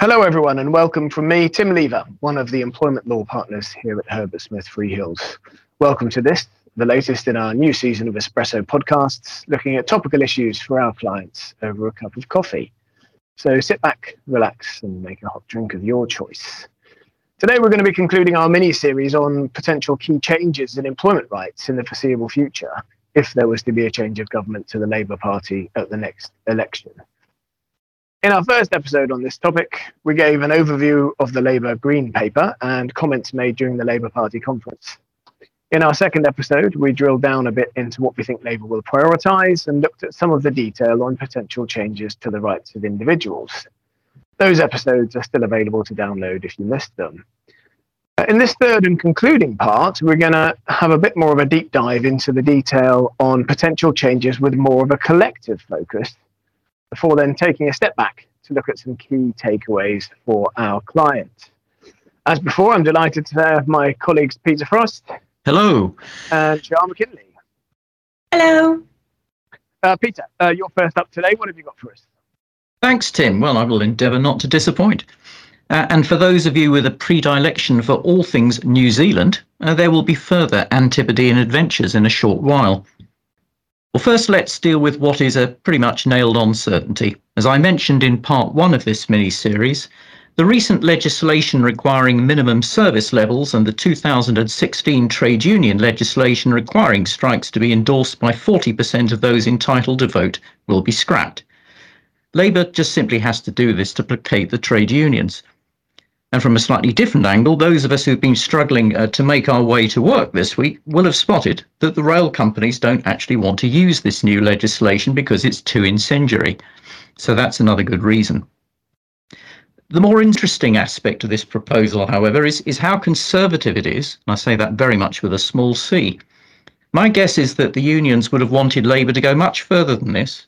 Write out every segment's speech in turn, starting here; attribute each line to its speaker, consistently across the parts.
Speaker 1: Hello, everyone, and welcome from me, Tim Leaver, one of the employment law partners here at Herbert Smith Freehills. Welcome to this, the latest in our new season of Espresso podcasts, looking at topical issues for our clients over a cup of coffee. So sit back, relax, and make a hot drink of your choice. Today, we're going to be concluding our mini series on potential key changes in employment rights in the foreseeable future if there was to be a change of government to the Labour Party at the next election. In our first episode on this topic, we gave an overview of the Labour Green Paper and comments made during the Labour Party conference. In our second episode, we drilled down a bit into what we think Labour will prioritise and looked at some of the detail on potential changes to the rights of individuals. Those episodes are still available to download if you missed them. Uh, in this third and concluding part, we're going to have a bit more of a deep dive into the detail on potential changes with more of a collective focus before then taking a step back to look at some key takeaways for our client. As before, I'm delighted to have my colleagues Peter Frost.
Speaker 2: Hello.
Speaker 1: And Sian McKinley.
Speaker 3: Hello.
Speaker 1: Uh, Peter, uh, you're first up today. What have you got for us?
Speaker 2: Thanks, Tim. Well, I will endeavour not to disappoint. Uh, and for those of you with a predilection for all things New Zealand, uh, there will be further Antipodean adventures in a short while. Well, first, let's deal with what is a pretty much nailed on certainty. As I mentioned in part one of this mini series, the recent legislation requiring minimum service levels and the 2016 trade union legislation requiring strikes to be endorsed by 40% of those entitled to vote will be scrapped. Labour just simply has to do this to placate the trade unions. And from a slightly different angle, those of us who've been struggling uh, to make our way to work this week will have spotted that the rail companies don't actually want to use this new legislation because it's too incendiary. So that's another good reason. The more interesting aspect of this proposal, however, is, is how conservative it is. And I say that very much with a small c. My guess is that the unions would have wanted Labour to go much further than this.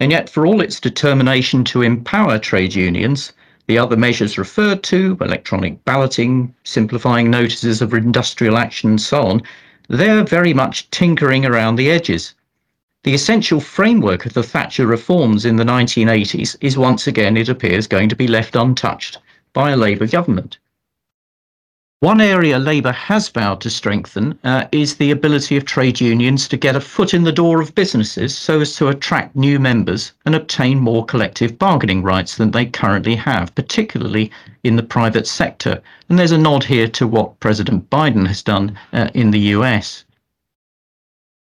Speaker 2: And yet, for all its determination to empower trade unions, the other measures referred to, electronic balloting, simplifying notices of industrial action, and so on, they're very much tinkering around the edges. The essential framework of the Thatcher reforms in the 1980s is once again, it appears, going to be left untouched by a Labour government. One area Labour has vowed to strengthen uh, is the ability of trade unions to get a foot in the door of businesses so as to attract new members and obtain more collective bargaining rights than they currently have, particularly in the private sector. And there's a nod here to what President Biden has done uh, in the US.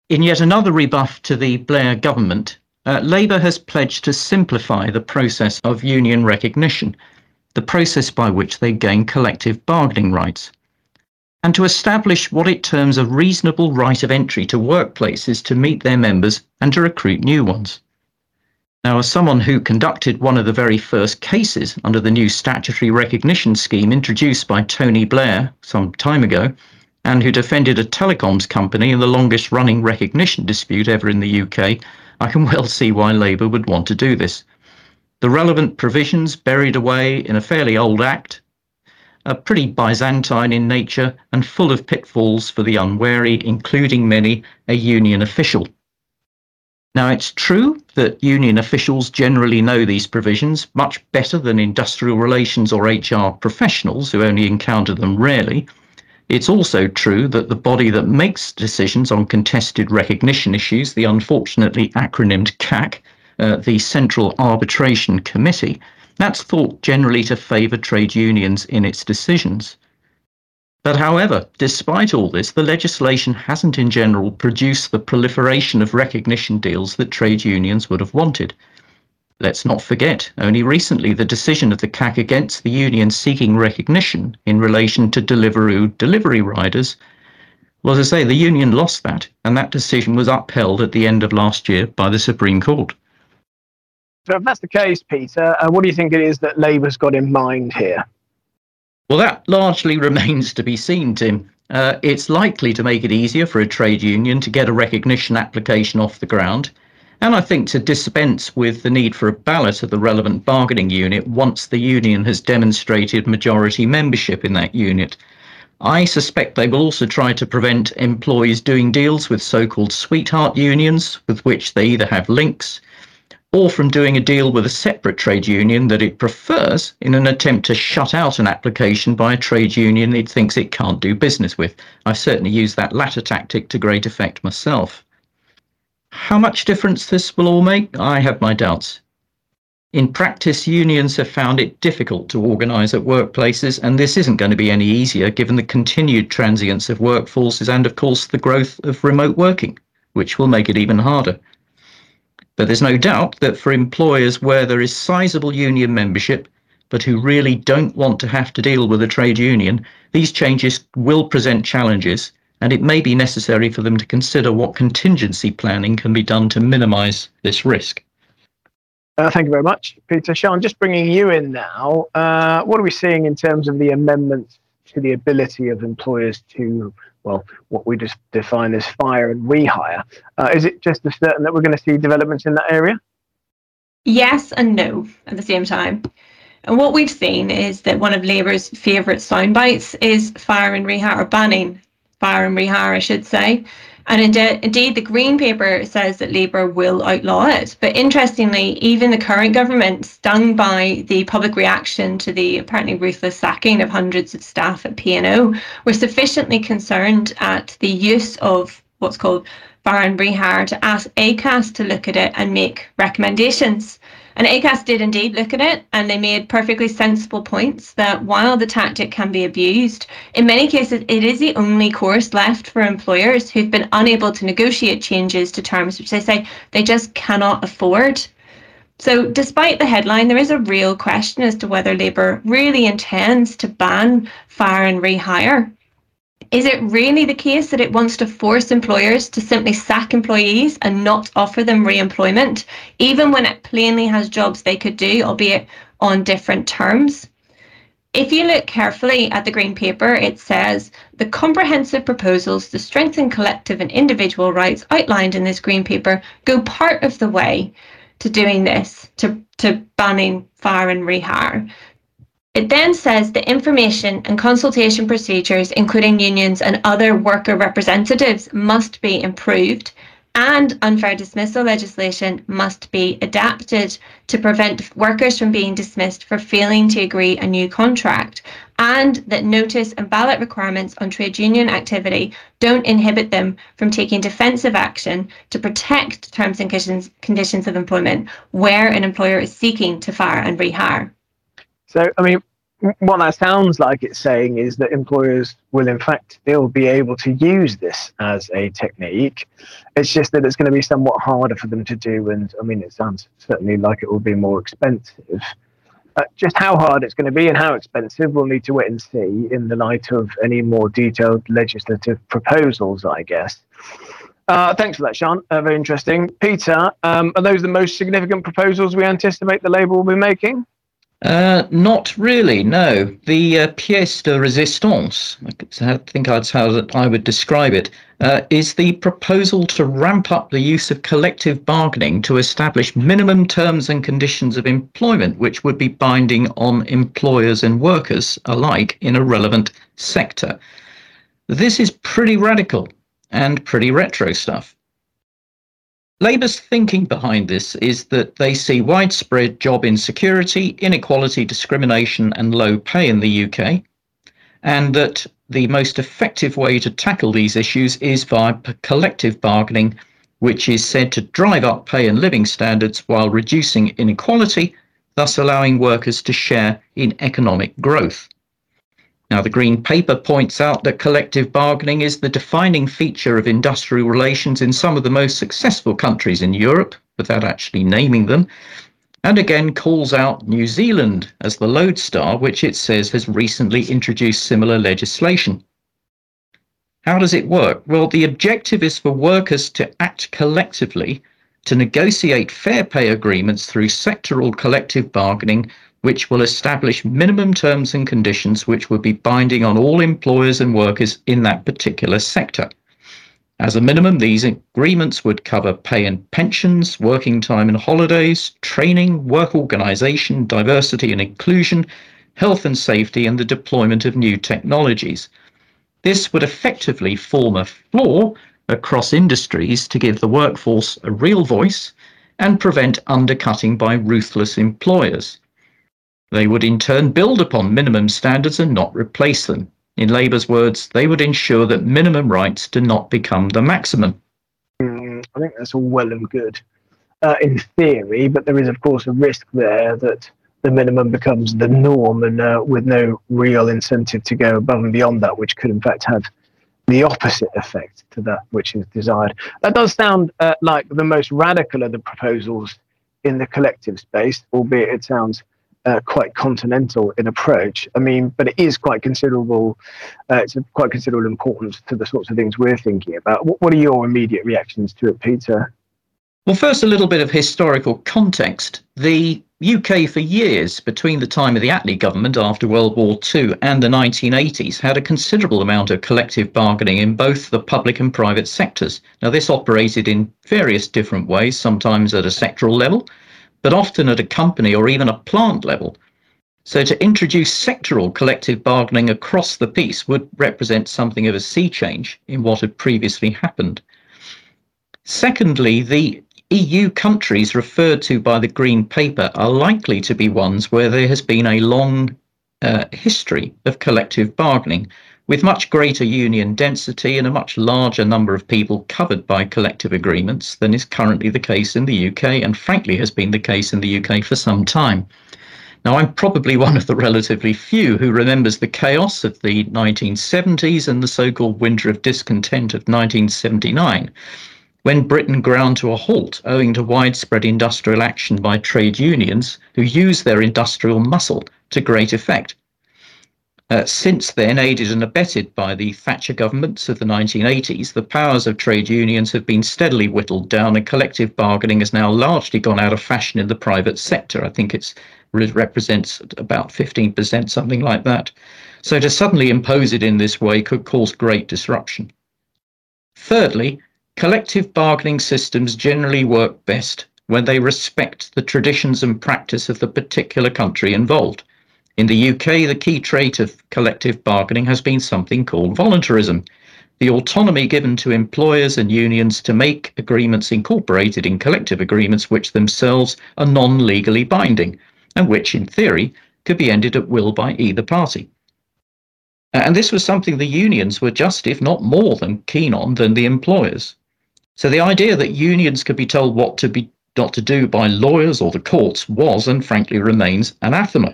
Speaker 2: In yet another rebuff to the Blair government, uh, Labour has pledged to simplify the process of union recognition the process by which they gain collective bargaining rights, and to establish what it terms a reasonable right of entry to workplaces to meet their members and to recruit new ones. Now, as someone who conducted one of the very first cases under the new statutory recognition scheme introduced by Tony Blair some time ago, and who defended a telecoms company in the longest running recognition dispute ever in the UK, I can well see why Labour would want to do this. The relevant provisions buried away in a fairly old act are pretty Byzantine in nature and full of pitfalls for the unwary, including many a union official. Now, it's true that union officials generally know these provisions much better than industrial relations or HR professionals who only encounter them rarely. It's also true that the body that makes decisions on contested recognition issues, the unfortunately acronymed CAC, uh, the Central Arbitration Committee, that's thought generally to favour trade unions in its decisions. But however, despite all this, the legislation hasn't in general produced the proliferation of recognition deals that trade unions would have wanted. Let's not forget, only recently the decision of the CAC against the union seeking recognition in relation to Deliveroo delivery riders well, as I say, the union lost that, and that decision was upheld at the end of last year by the Supreme Court.
Speaker 1: So, if that's the case, Peter, uh, what do you think it is that Labour's got in mind here?
Speaker 2: Well, that largely remains to be seen, Tim. Uh, it's likely to make it easier for a trade union to get a recognition application off the ground, and I think to dispense with the need for a ballot of the relevant bargaining unit once the union has demonstrated majority membership in that unit. I suspect they will also try to prevent employees doing deals with so called sweetheart unions, with which they either have links or from doing a deal with a separate trade union that it prefers in an attempt to shut out an application by a trade union it thinks it can't do business with. I've certainly used that latter tactic to great effect myself. How much difference this will all make, I have my doubts. In practice, unions have found it difficult to organise at workplaces, and this isn't going to be any easier given the continued transience of workforces and, of course, the growth of remote working, which will make it even harder. But there's no doubt that for employers where there is sizable union membership, but who really don't want to have to deal with a trade union, these changes will present challenges, and it may be necessary for them to consider what contingency planning can be done to minimise this risk.
Speaker 1: Uh, thank you very much, Peter. Sian, just bringing you in now. Uh, what are we seeing in terms of the amendments to the ability of employers to, well, what we just define as fire and rehire? Uh, is it just as certain that we're going to see developments in that area?
Speaker 3: Yes and no at the same time. And what we've seen is that one of Labour's favourite sound bites is fire and rehire, or banning fire and rehire, I should say. And indeed, indeed, the Green Paper says that Labour will outlaw it. But interestingly, even the current government, stung by the public reaction to the apparently ruthless sacking of hundreds of staff at P&O, were sufficiently concerned at the use of what's called and rehire to ask ACAS to look at it and make recommendations. And ACAS did indeed look at it, and they made perfectly sensible points that while the tactic can be abused, in many cases it is the only course left for employers who've been unable to negotiate changes to terms which they say they just cannot afford. So, despite the headline, there is a real question as to whether Labour really intends to ban fire and rehire. Is it really the case that it wants to force employers to simply sack employees and not offer them re employment, even when it plainly has jobs they could do, albeit on different terms? If you look carefully at the Green Paper, it says the comprehensive proposals to strengthen collective and individual rights outlined in this Green Paper go part of the way to doing this, to, to banning fire and rehire. It then says the information and consultation procedures, including unions and other worker representatives, must be improved and unfair dismissal legislation must be adapted to prevent workers from being dismissed for failing to agree a new contract, and that notice and ballot requirements on trade union activity don't inhibit them from taking defensive action to protect terms and conditions, conditions of employment where an employer is seeking to fire and rehire.
Speaker 1: So, I mean, what that sounds like it's saying is that employers will in fact still be able to use this as a technique it's just that it's going to be somewhat harder for them to do and i mean it sounds certainly like it will be more expensive uh, just how hard it's going to be and how expensive we'll need to wait and see in the light of any more detailed legislative proposals i guess uh, thanks for that, Sian. Uh, very interesting. Peter, um, are those the most significant proposals we anticipate the Labour will be making?
Speaker 2: Uh, not really, no. The uh, pièce de résistance, I think that's how I would describe it, uh, is the proposal to ramp up the use of collective bargaining to establish minimum terms and conditions of employment, which would be binding on employers and workers alike in a relevant sector. This is pretty radical and pretty retro stuff. Labour's thinking behind this is that they see widespread job insecurity, inequality, discrimination, and low pay in the UK, and that the most effective way to tackle these issues is via collective bargaining, which is said to drive up pay and living standards while reducing inequality, thus allowing workers to share in economic growth. Now, the Green Paper points out that collective bargaining is the defining feature of industrial relations in some of the most successful countries in Europe, without actually naming them, and again calls out New Zealand as the lodestar, which it says has recently introduced similar legislation. How does it work? Well, the objective is for workers to act collectively to negotiate fair pay agreements through sectoral collective bargaining which will establish minimum terms and conditions which would be binding on all employers and workers in that particular sector. As a minimum, these agreements would cover pay and pensions, working time and holidays, training, work organisation, diversity and inclusion, health and safety, and the deployment of new technologies. This would effectively form a floor across industries to give the workforce a real voice and prevent undercutting by ruthless employers. They would in turn build upon minimum standards and not replace them. In Labour's words, they would ensure that minimum rights do not become the maximum.
Speaker 1: Mm, I think that's all well and good uh, in theory, but there is, of course, a risk there that the minimum becomes the norm and uh, with no real incentive to go above and beyond that, which could, in fact, have the opposite effect to that which is desired. That does sound uh, like the most radical of the proposals in the collective space, albeit it sounds uh, quite continental in approach. I mean, but it is quite considerable. Uh, it's quite considerable importance to the sorts of things we're thinking about. What, what are your immediate reactions to it, Peter?
Speaker 2: Well, first, a little bit of historical context. The UK, for years between the time of the Attlee government after World War II and the 1980s, had a considerable amount of collective bargaining in both the public and private sectors. Now, this operated in various different ways, sometimes at a sectoral level, but often at a company or even a plant level. So, to introduce sectoral collective bargaining across the piece would represent something of a sea change in what had previously happened. Secondly, the EU countries referred to by the Green Paper are likely to be ones where there has been a long uh, history of collective bargaining, with much greater union density and a much larger number of people covered by collective agreements than is currently the case in the UK, and frankly has been the case in the UK for some time. Now, I'm probably one of the relatively few who remembers the chaos of the 1970s and the so called Winter of Discontent of 1979 when Britain ground to a halt owing to widespread industrial action by trade unions who used their industrial muscle to great effect. Uh, since then, aided and abetted by the Thatcher governments of the 1980s, the powers of trade unions have been steadily whittled down, and collective bargaining has now largely gone out of fashion in the private sector. I think it represents about 15%, something like that. So to suddenly impose it in this way could cause great disruption. Thirdly, Collective bargaining systems generally work best when they respect the traditions and practice of the particular country involved. In the UK, the key trait of collective bargaining has been something called voluntarism, the autonomy given to employers and unions to make agreements incorporated in collective agreements which themselves are non legally binding and which, in theory, could be ended at will by either party. And this was something the unions were just, if not more than keen on, than the employers. So the idea that unions could be told what to be not to do by lawyers or the courts was and frankly remains anathema.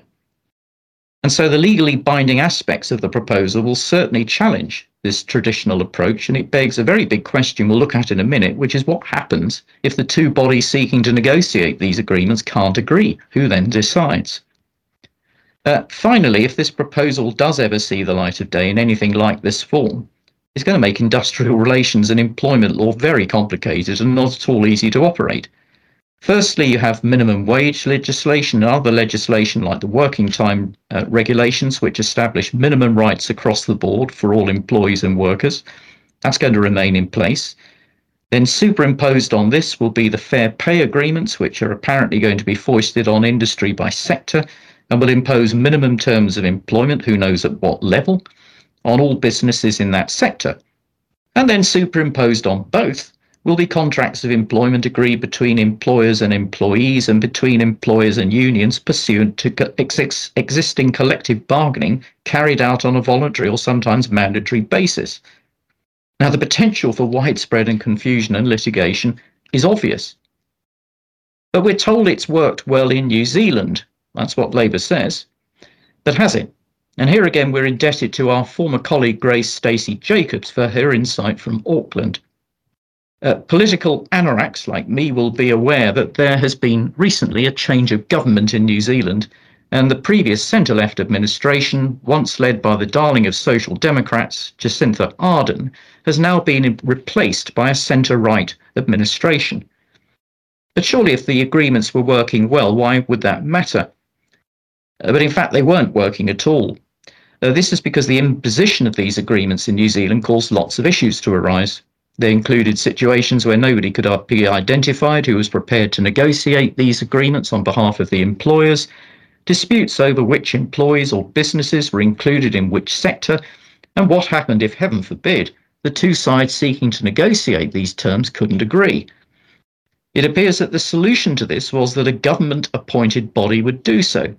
Speaker 2: And so the legally binding aspects of the proposal will certainly challenge this traditional approach, and it begs a very big question we'll look at in a minute, which is what happens if the two bodies seeking to negotiate these agreements can't agree? Who then decides? Uh, finally, if this proposal does ever see the light of day in anything like this form, it's going to make industrial relations and employment law very complicated and not at all easy to operate. Firstly, you have minimum wage legislation and other legislation like the working time uh, regulations, which establish minimum rights across the board for all employees and workers. That's going to remain in place. Then, superimposed on this will be the fair pay agreements, which are apparently going to be foisted on industry by sector and will impose minimum terms of employment, who knows at what level on all businesses in that sector. And then superimposed on both will be contracts of employment agreed between employers and employees and between employers and unions pursuant to ex- existing collective bargaining carried out on a voluntary or sometimes mandatory basis. Now, the potential for widespread and confusion and litigation is obvious. But we're told it's worked well in New Zealand. That's what Labour says. But has it? And here again, we're indebted to our former colleague Grace Stacey Jacobs for her insight from Auckland. Uh, political anoraks like me will be aware that there has been recently a change of government in New Zealand, and the previous centre left administration, once led by the darling of Social Democrats, Jacinda Ardern, has now been replaced by a centre right administration. But surely, if the agreements were working well, why would that matter? Uh, but in fact, they weren't working at all. Uh, this is because the imposition of these agreements in New Zealand caused lots of issues to arise. They included situations where nobody could be identified who was prepared to negotiate these agreements on behalf of the employers, disputes over which employees or businesses were included in which sector, and what happened if, heaven forbid, the two sides seeking to negotiate these terms couldn't agree. It appears that the solution to this was that a government appointed body would do so.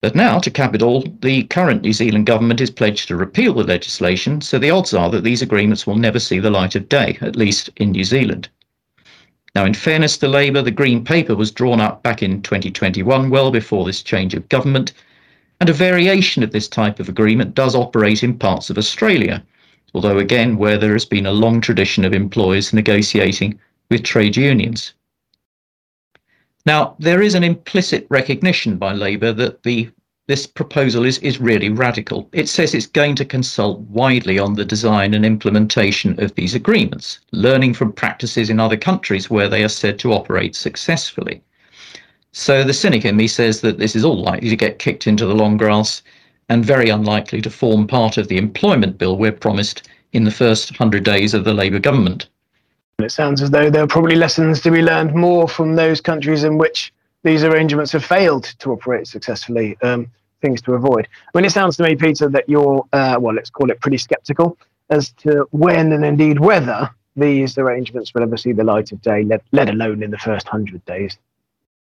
Speaker 2: But now, to cap it all, the current New Zealand government is pledged to repeal the legislation, so the odds are that these agreements will never see the light of day, at least in New Zealand. Now, in fairness to Labour, the Green Paper was drawn up back in 2021, well before this change of government, and a variation of this type of agreement does operate in parts of Australia, although again, where there has been a long tradition of employers negotiating with trade unions. Now, there is an implicit recognition by Labour that the this proposal is, is really radical. It says it's going to consult widely on the design and implementation of these agreements, learning from practices in other countries where they are said to operate successfully. So the cynic in me says that this is all likely to get kicked into the long grass and very unlikely to form part of the employment bill we're promised in the first 100 days of the Labour government.
Speaker 1: It sounds as though there are probably lessons to be learned more from those countries in which these arrangements have failed to operate successfully. Um, things to avoid. I mean, it sounds to me, Peter, that you're, uh, well, let's call it pretty sceptical as to when and indeed whether these arrangements will ever see the light of day, let, let alone in the first 100 days.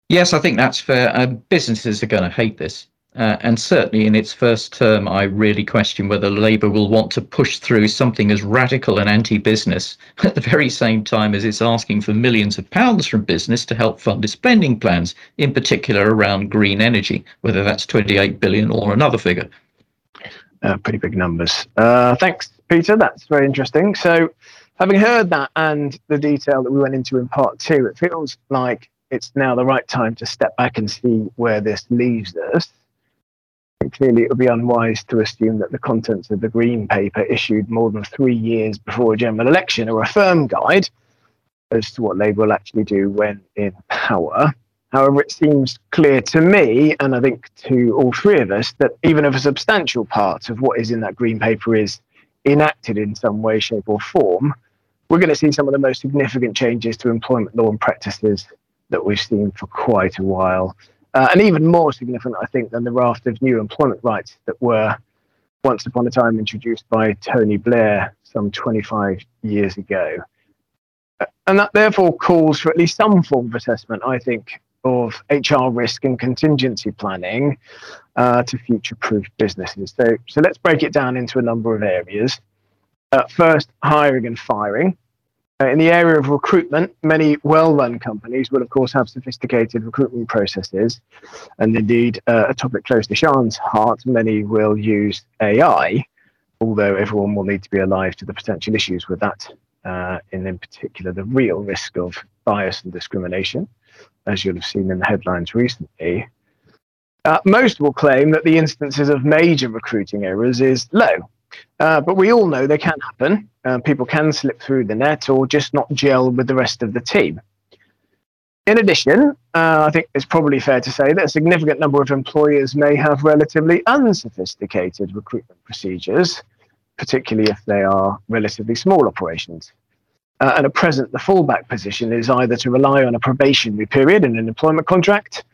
Speaker 2: Yes, I think that's fair. Uh, businesses are going to hate this. Uh, and certainly in its first term, I really question whether Labour will want to push through something as radical and anti business at the very same time as it's asking for millions of pounds from business to help fund its spending plans, in particular around green energy, whether that's 28 billion or another figure.
Speaker 1: Uh, pretty big numbers. Uh, thanks, Peter. That's very interesting. So, having heard that and the detail that we went into in part two, it feels like it's now the right time to step back and see where this leaves us clearly it would be unwise to assume that the contents of the Green Paper issued more than three years before a general election are a firm guide as to what Labour will actually do when in power. However, it seems clear to me, and I think to all three of us, that even if a substantial part of what is in that Green Paper is enacted in some way, shape, or form, we're going to see some of the most significant changes to employment law and practices that we've seen for quite a while. Uh, and even more significant, I think, than the raft of new employment rights that were once upon a time introduced by Tony Blair some 25 years ago. Uh, and that therefore calls for at least some form of assessment, I think, of HR risk and contingency planning uh, to future proof businesses. So, so let's break it down into a number of areas. Uh, first, hiring and firing. Uh, in the area of recruitment, many well run companies will, of course, have sophisticated recruitment processes. And indeed, uh, a topic close to Sian's heart, many will use AI, although everyone will need to be alive to the potential issues with that, uh, and in particular, the real risk of bias and discrimination, as you'll have seen in the headlines recently. Uh, most will claim that the instances of major recruiting errors is low, uh, but we all know they can happen. Uh, people can slip through the net or just not gel with the rest of the team. In addition, uh, I think it's probably fair to say that a significant number of employers may have relatively unsophisticated recruitment procedures, particularly if they are relatively small operations. Uh, and at present, the fallback position is either to rely on a probationary period in an employment contract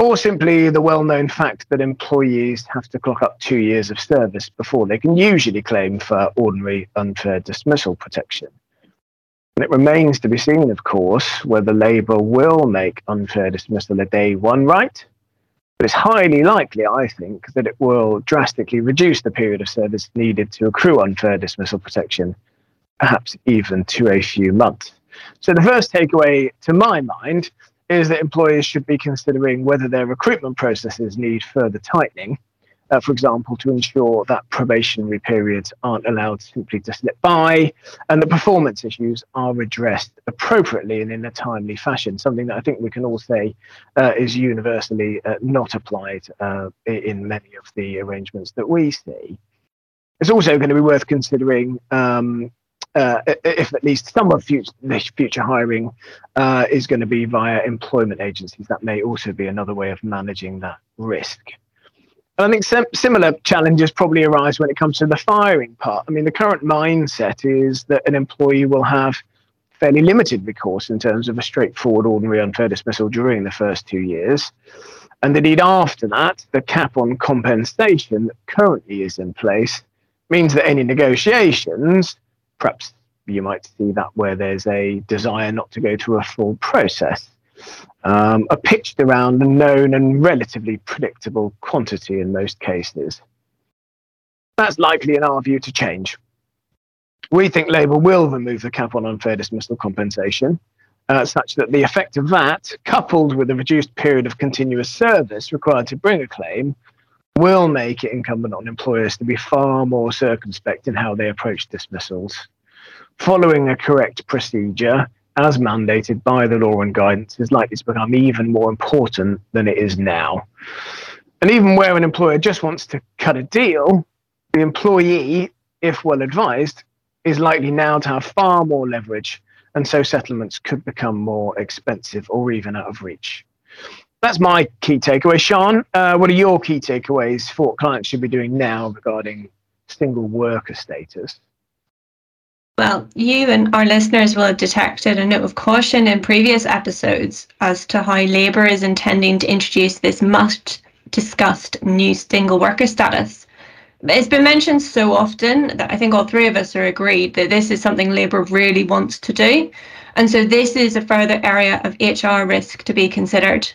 Speaker 1: or simply the well known fact that employees have to clock up two years of service before they can usually claim for ordinary unfair dismissal protection. And it remains to be seen, of course, whether Labour will make unfair dismissal a day one right. But it's highly likely, I think, that it will drastically reduce the period of service needed to accrue unfair dismissal protection, perhaps even to a few months. So, the first takeaway to my mind is that employers should be considering whether their recruitment processes need further tightening. Uh, for example, to ensure that probationary periods aren't allowed simply to slip by and the performance issues are addressed appropriately and in a timely fashion, something that I think we can all say uh, is universally uh, not applied uh, in many of the arrangements that we see. It's also going to be worth considering um, uh, if at least some of future, future hiring uh, is going to be via employment agencies, that may also be another way of managing that risk. And I think sim- similar challenges probably arise when it comes to the firing part. I mean, the current mindset is that an employee will have fairly limited recourse in terms of a straightforward, ordinary unfair dismissal during the first two years. And indeed, after that, the cap on compensation that currently is in place means that any negotiations perhaps you might see that where there's a desire not to go through a full process, um, are pitched around a known and relatively predictable quantity in most cases. That's likely, in our view, to change. We think Labour will remove the cap on unfair dismissal compensation, uh, such that the effect of that, coupled with a reduced period of continuous service required to bring a claim, will make it incumbent on employers to be far more circumspect in how they approach dismissals. Following a correct procedure, as mandated by the law and guidance, is likely to become even more important than it is now. And even where an employer just wants to cut a deal, the employee, if well advised, is likely now to have far more leverage, and so settlements could become more expensive or even out of reach. That's my key takeaway. Sian, uh, what are your key takeaways for what clients should be doing now regarding single worker status?
Speaker 3: Well, you and our listeners will have detected a note of caution in previous episodes as to how Labour is intending to introduce this much discussed new single worker status. It's been mentioned so often that I think all three of us are agreed that this is something Labour really wants to do. And so this is a further area of HR risk to be considered.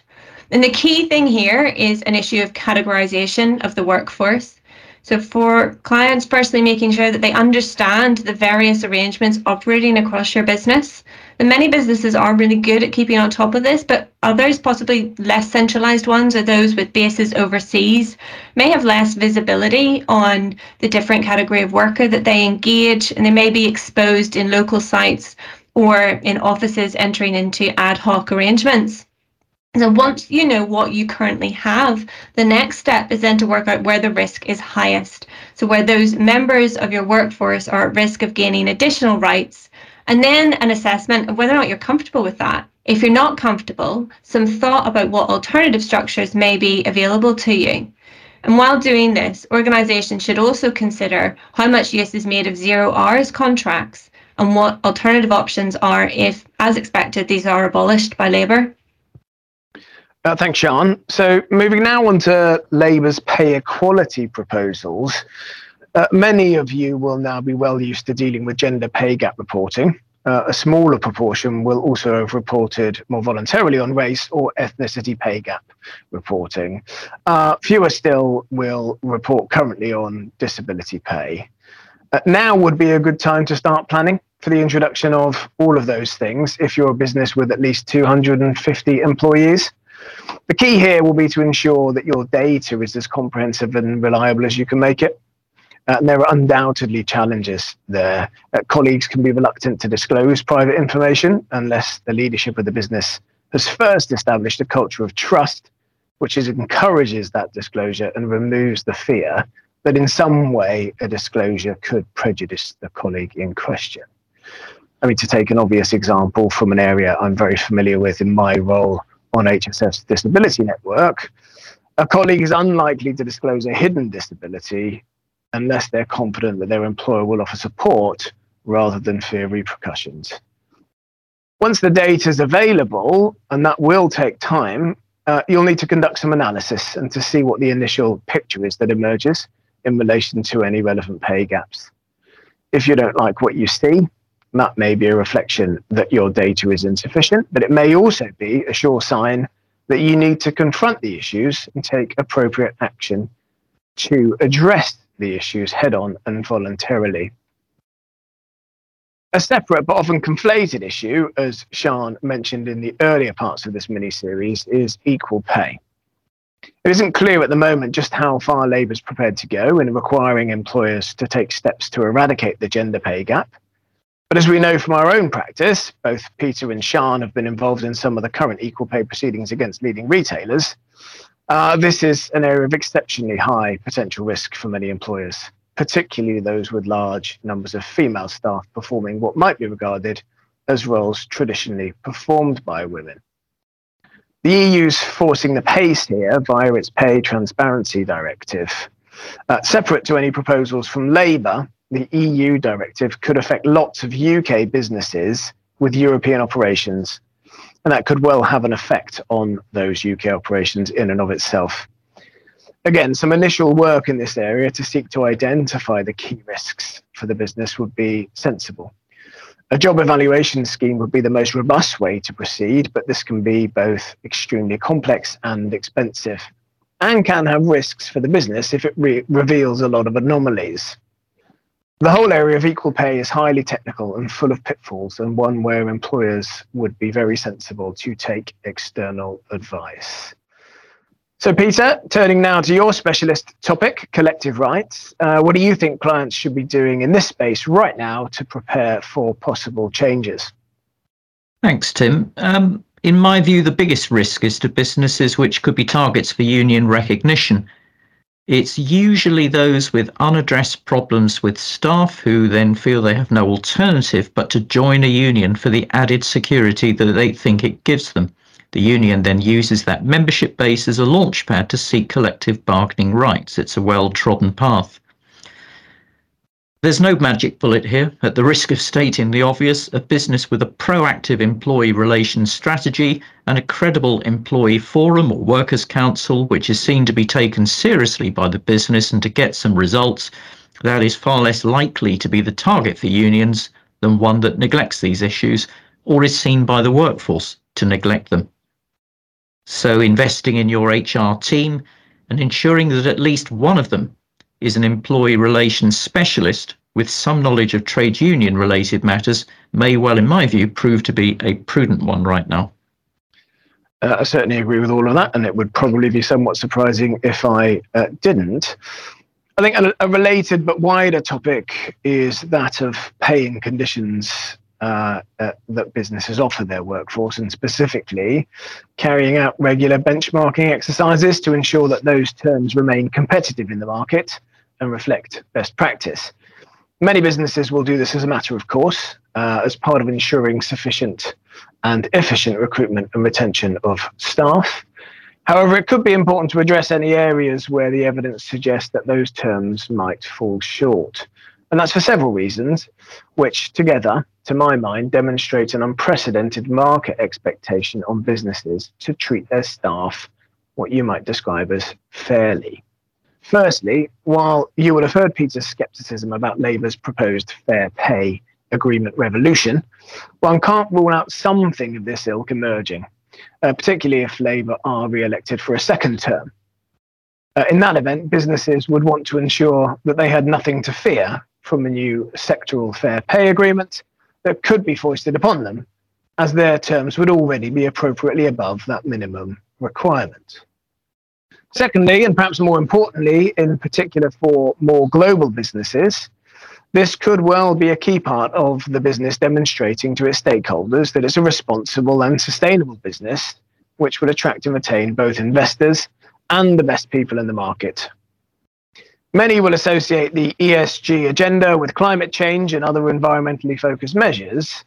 Speaker 3: And the key thing here is an issue of categorisation of the workforce. So for clients, personally making sure that they understand the various arrangements operating across your business. And many businesses are really good at keeping on top of this, but others, possibly less centralized ones, or those with bases overseas, may have less visibility on the different category of worker that they engage, and they may be exposed in local sites or in offices entering into ad hoc arrangements. So once you know what you currently have, the next step is then to work out where the risk is highest. So where those members of your workforce are at risk of gaining additional rights, and then an assessment of whether or not you're comfortable with that. If you're not comfortable, some thought about what alternative structures may be available to you. And while doing this, organisations should also consider how much use is made of zero hours contracts and what alternative options are if, as expected, these are abolished by Labour.
Speaker 1: Uh, thanks, Sian. So, moving now on to Labour's pay equality proposals. Uh, many of you will now be well used to dealing with gender pay gap reporting. Uh, a smaller proportion will also have reported more voluntarily on race or ethnicity pay gap reporting. Uh, fewer still will report currently on disability pay. Uh, now would be a good time to start planning for the introduction of all of those things if you're a business with at least 250 employees. The key here will be to ensure that your data is as comprehensive and reliable as you can make it. Uh, and there are undoubtedly challenges there. Uh, colleagues can be reluctant to disclose private information unless the leadership of the business has first established a culture of trust, which is, encourages that disclosure and removes the fear that in some way a disclosure could prejudice the colleague in question. I mean, to take an obvious example from an area I'm very familiar with in my role on HSF Disability Network, a colleague is unlikely to disclose a hidden disability unless they're confident that their employer will offer support rather than fear repercussions. Once the data is available, and that will take time, uh, you'll need to conduct some analysis and to see what the initial picture is that emerges in relation to any relevant pay gaps. If you don't like what you see, that may be a reflection that your data is insufficient, but it may also be a sure sign that you need to confront the issues and take appropriate action to address the issues head on and voluntarily. A separate but often conflated issue, as Sian mentioned in the earlier parts of this mini series, is equal pay. It isn't clear at the moment just how far Labour is prepared to go in requiring employers to take steps to eradicate the gender pay gap but as we know from our own practice, both Peter and Sian have been involved in some of the current equal pay proceedings against leading retailers. Uh, this is an area of exceptionally high potential risk for many employers, particularly those with large numbers of female staff performing what might be regarded as roles traditionally performed by women. The EU's forcing the pace here via its Pay Transparency Directive. Uh, separate to any proposals from Labour, the EU directive could affect lots of UK businesses with European operations, and that could well have an effect on those UK operations in and of itself. Again, some initial work in this area to seek to identify the key risks for the business would be sensible. A job evaluation scheme would be the most robust way to proceed, but this can be both extremely complex and expensive and can have risks for the business if it re reveals a lot of anomalies. The whole area of equal pay is highly technical and full of pitfalls, and one where employers would be very sensible to take external advice. So, Peter, turning now to your specialist topic, collective rights, uh, what do you think clients should be doing in this space right now to prepare for possible changes?
Speaker 2: Thanks, Tim. Um, in my view, the biggest risk is to businesses which could be targets for union recognition. It's usually those with unaddressed problems with staff who then feel they have no alternative but to join a union for the added security that they think it gives them. The union then uses that membership base as a launchpad to seek collective bargaining rights. It's a well trodden path. There's no magic bullet here. At the risk of stating the obvious, a business with a proactive employee relations strategy and a credible employee forum or workers' council, which is seen to be taken seriously by the business and to get some results, that is far less likely to be the target for unions than one that neglects these issues or is seen by the workforce to neglect them. So, investing in your HR team and ensuring that at least one of them is an employee relations specialist with some knowledge of trade union related matters may well, in my view, prove to be a prudent one right now.
Speaker 1: Uh, I certainly agree with all of that, and it would probably be somewhat surprising if I uh, didn't. I think a, a, related but wider topic is that of paying conditions uh, uh, that businesses offer their workforce, and specifically carrying out regular benchmarking exercises to ensure that those terms remain competitive in the market and reflect best practice. Many businesses will do this as a matter of course, uh, as part of ensuring sufficient and efficient recruitment and retention of staff. However, it could be important to address any areas where the evidence suggests that those terms might fall short. And that's for several reasons, which together, to my mind, demonstrate an unprecedented market expectation on businesses to treat their staff what you might describe as fairly. Firstly, while you would have heard Peter's scepticism about Labour's proposed fair pay agreement revolution, one can't rule out something of this ilk emerging, uh, particularly if Labour are re elected for a second term. Uh, in that event, businesses would want to ensure that they had nothing to fear from a new sectoral fair pay agreement that could be foisted upon them, as their terms would already be appropriately above that minimum requirement. Secondly, and perhaps more importantly, in particular for more global businesses, this could well be a key part of the business demonstrating to its stakeholders that it's a responsible and sustainable business which would attract and retain both investors and the best people in the market. Many will associate the ESG agenda with climate change and other environmentally focused measures.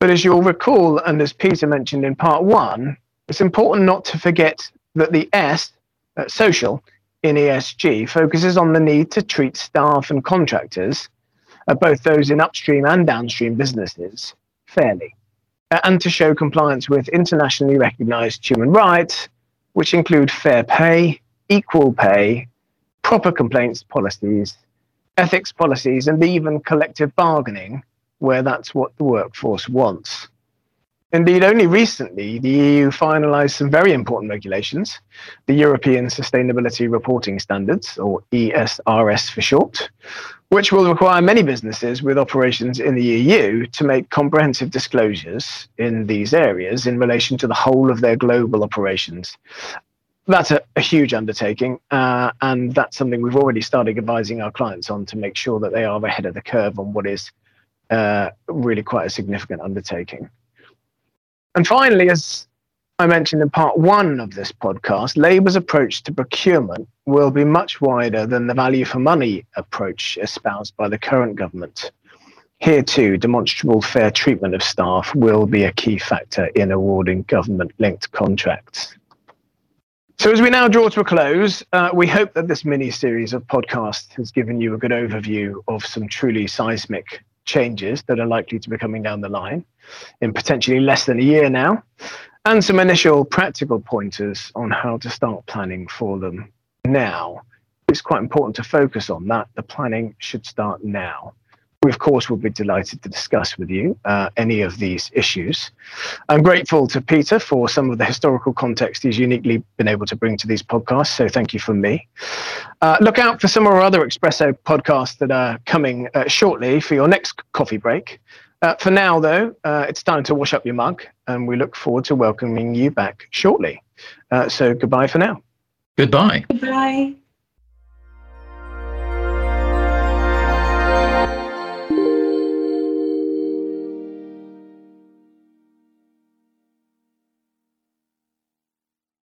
Speaker 1: But as you'll recall, and as Peter mentioned in part one, it's important not to forget that the S uh, social in ESG focuses on the need to treat staff and contractors, uh, both those in upstream and downstream businesses, fairly, uh, and to show compliance with internationally recognized human rights, which include fair pay, equal pay, proper complaints policies, ethics policies, and even collective bargaining, where that's what the workforce wants. Indeed, only recently, the EU finalised some very important regulations, the European Sustainability Reporting Standards, or ESRS for short, which will require many businesses with operations in the EU to make comprehensive disclosures in these areas in relation to the whole of their global operations. That's a, a huge undertaking, uh, and that's something we've already started advising our clients on to make sure that they are ahead of the curve on what is uh, really quite a significant undertaking. And finally, as I mentioned in part one of this podcast, Labour's approach to procurement will be much wider than the value for money approach espoused by the current government. Here, too, demonstrable fair treatment of staff will be a key factor in awarding government linked contracts. So, as we now draw to a close, uh, we hope that this mini series of podcasts has given you a good overview of some truly seismic changes that are likely to be coming down the line in potentially less than a year now, and some initial practical pointers on how to start planning for them now. It's quite important to focus on that. The planning should start now. We, of course, will be delighted to discuss with you uh, any of these issues. I'm grateful to Peter for some of the historical context he's uniquely been able to bring to these podcasts, so thank you from me. Uh, look out for some of our other Espresso podcasts that are coming uh, shortly for your next coffee break. Uh, for now, though, uh, it's time to wash up your mug, and we look forward to welcoming you back shortly. Uh, so, goodbye for now.
Speaker 2: Goodbye.
Speaker 3: Goodbye.